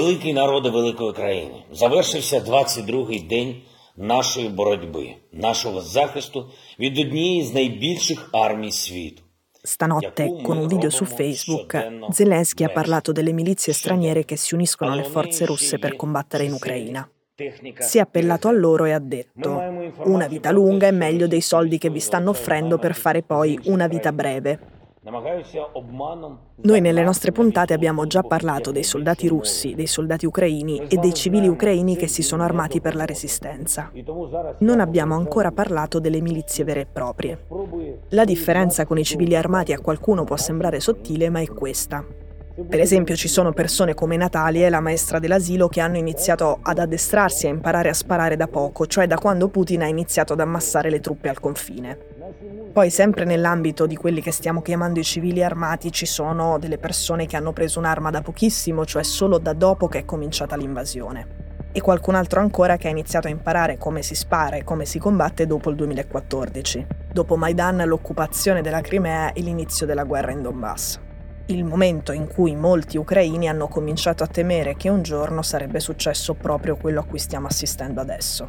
Великий народи великої країни, завершився 22-й день нашої боротьби, нашого захисту від однієї з найбільших армій світу. Stanotte, con un video su Facebook, Zelensky ha parlato delle milizie straniere che si uniscono alle forze russe per combattere in Ucraina. Si è appellato a loro e ha detto: Una vita lunga è meglio dei soldi che vi stanno offrendo per fare poi una vita breve. Noi nelle nostre puntate abbiamo già parlato dei soldati russi, dei soldati ucraini e dei civili ucraini che si sono armati per la resistenza. Non abbiamo ancora parlato delle milizie vere e proprie. La differenza con i civili armati a qualcuno può sembrare sottile, ma è questa. Per esempio ci sono persone come Natalia, la maestra dell'asilo, che hanno iniziato ad addestrarsi a imparare a sparare da poco, cioè da quando Putin ha iniziato ad ammassare le truppe al confine. Poi sempre nell'ambito di quelli che stiamo chiamando i civili armati ci sono delle persone che hanno preso un'arma da pochissimo, cioè solo da dopo che è cominciata l'invasione. E qualcun altro ancora che ha iniziato a imparare come si spara e come si combatte dopo il 2014, dopo Maidan, l'occupazione della Crimea e l'inizio della guerra in Donbass. Il momento in cui molti ucraini hanno cominciato a temere che un giorno sarebbe successo proprio quello a cui stiamo assistendo adesso.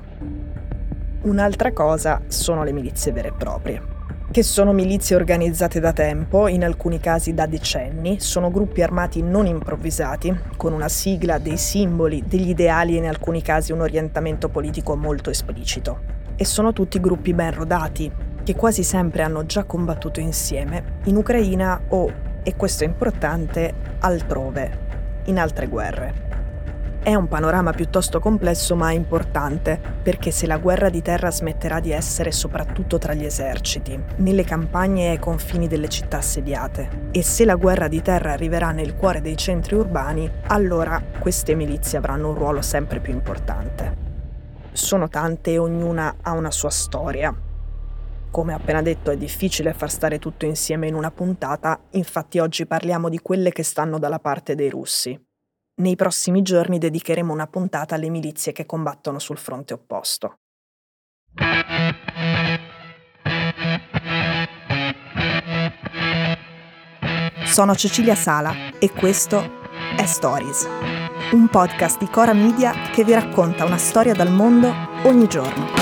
Un'altra cosa sono le milizie vere e proprie che sono milizie organizzate da tempo, in alcuni casi da decenni, sono gruppi armati non improvvisati, con una sigla, dei simboli, degli ideali e in alcuni casi un orientamento politico molto esplicito. E sono tutti gruppi ben rodati, che quasi sempre hanno già combattuto insieme, in Ucraina o, e questo è importante, altrove, in altre guerre. È un panorama piuttosto complesso ma importante, perché se la guerra di terra smetterà di essere soprattutto tra gli eserciti, nelle campagne e ai confini delle città assediate, e se la guerra di terra arriverà nel cuore dei centri urbani, allora queste milizie avranno un ruolo sempre più importante. Sono tante e ognuna ha una sua storia. Come appena detto è difficile far stare tutto insieme in una puntata, infatti oggi parliamo di quelle che stanno dalla parte dei russi. Nei prossimi giorni dedicheremo una puntata alle milizie che combattono sul fronte opposto. Sono Cecilia Sala e questo è Stories, un podcast di Cora Media che vi racconta una storia dal mondo ogni giorno.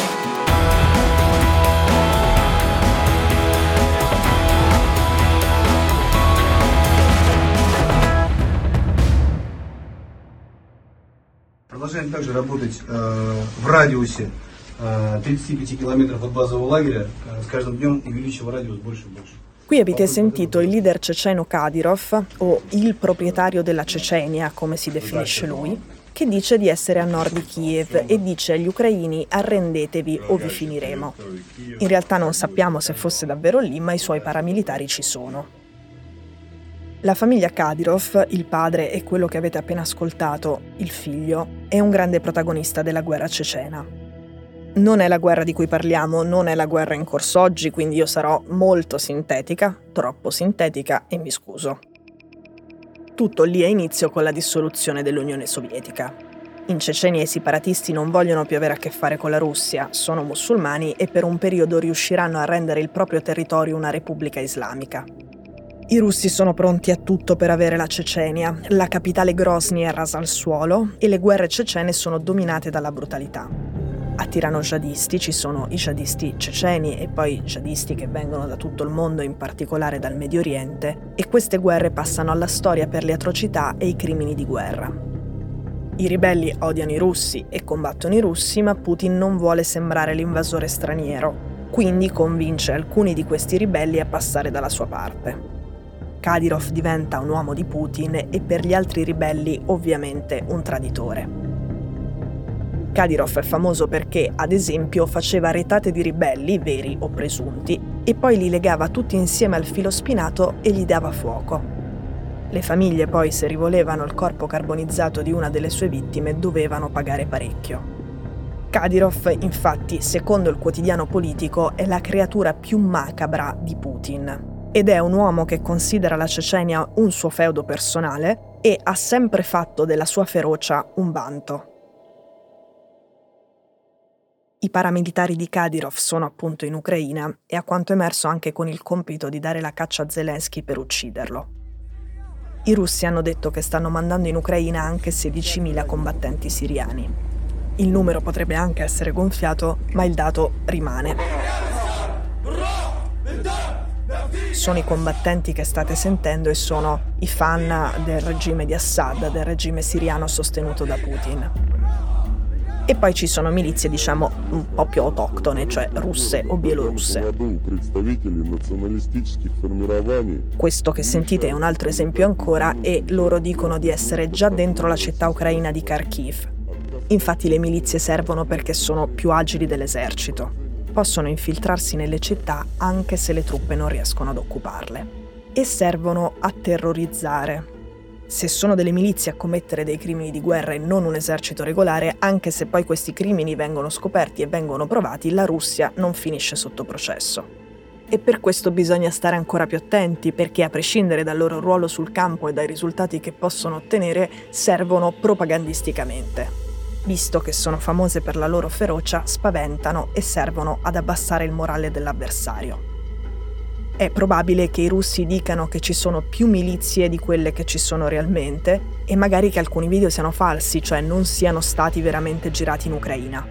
Продолжаем также работать э, в радиусе э, 35 километров от базового лагеря. Э, с каждым днем увеличиваем радиус больше и больше. Qui avete sentito il leader ceceno Kadyrov, o il proprietario della Cecenia, come si definisce lui, che dice di essere a nord di Kiev e dice agli ucraini arrendetevi o vi finiremo. In realtà non sappiamo se fosse davvero lì, ma i suoi paramilitari ci sono. La famiglia Kadyrov, il padre e quello che avete appena ascoltato, il figlio, è un grande protagonista della guerra cecena. Non è la guerra di cui parliamo, non è la guerra in corso oggi, quindi io sarò molto sintetica, troppo sintetica e mi scuso. Tutto lì ha inizio con la dissoluzione dell'Unione Sovietica. In Cecenia i separatisti non vogliono più avere a che fare con la Russia, sono musulmani e per un periodo riusciranno a rendere il proprio territorio una repubblica islamica. I russi sono pronti a tutto per avere la Cecenia, la capitale Grozny è rasa al suolo e le guerre cecene sono dominate dalla brutalità. Attirano jihadisti, ci sono i jihadisti ceceni e poi jihadisti che vengono da tutto il mondo, in particolare dal Medio Oriente, e queste guerre passano alla storia per le atrocità e i crimini di guerra. I ribelli odiano i russi e combattono i russi, ma Putin non vuole sembrare l'invasore straniero, quindi convince alcuni di questi ribelli a passare dalla sua parte. Kadyrov diventa un uomo di Putin e per gli altri ribelli ovviamente un traditore. Kadyrov è famoso perché, ad esempio, faceva retate di ribelli, veri o presunti, e poi li legava tutti insieme al filo spinato e gli dava fuoco. Le famiglie poi, se rivolevano il corpo carbonizzato di una delle sue vittime, dovevano pagare parecchio. Kadyrov, infatti, secondo il quotidiano politico, è la creatura più macabra di Putin, ed è un uomo che considera la Cecenia un suo feudo personale e ha sempre fatto della sua ferocia un vanto. I paramilitari di Kadyrov sono appunto in Ucraina e a quanto emerso anche con il compito di dare la caccia a Zelensky per ucciderlo. I russi hanno detto che stanno mandando in Ucraina anche 16.000 combattenti siriani. Il numero potrebbe anche essere gonfiato, ma il dato rimane. Sono i combattenti che state sentendo e sono i fan del regime di Assad, del regime siriano sostenuto da Putin. E poi ci sono milizie, diciamo, un po' più autoctone, cioè russe o bielorusse. Questo che sentite è un altro esempio ancora e loro dicono di essere già dentro la città ucraina di Kharkiv. Infatti le milizie servono perché sono più agili dell'esercito. Possono infiltrarsi nelle città anche se le truppe non riescono ad occuparle. E servono a terrorizzare, se sono delle milizie a commettere dei crimini di guerra e non un esercito regolare, anche se poi questi crimini vengono scoperti e vengono provati, la Russia non finisce sotto processo. E per questo bisogna stare ancora più attenti perché a prescindere dal loro ruolo sul campo e dai risultati che possono ottenere, servono propagandisticamente. Visto che sono famose per la loro ferocia, spaventano e servono ad abbassare il morale dell'avversario è probabile che i russi dicano che ci sono più milizie di quelle che ci sono realmente e magari che alcuni video siano falsi, cioè non siano stati veramente girati in Ucraina.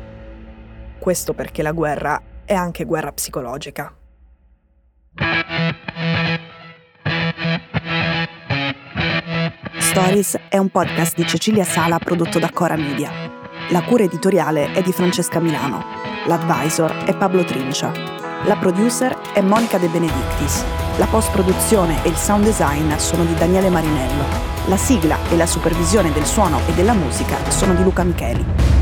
Questo perché la guerra è anche guerra psicologica. Stories è un podcast di Cecilia Sala prodotto da Cora Media. La cura editoriale è di Francesca Milano. L'advisor è Pablo Trincia. La producer è Monica De Benedictis. La post-produzione e il sound design sono di Daniele Marinello. La sigla e la supervisione del suono e della musica sono di Luca Micheli.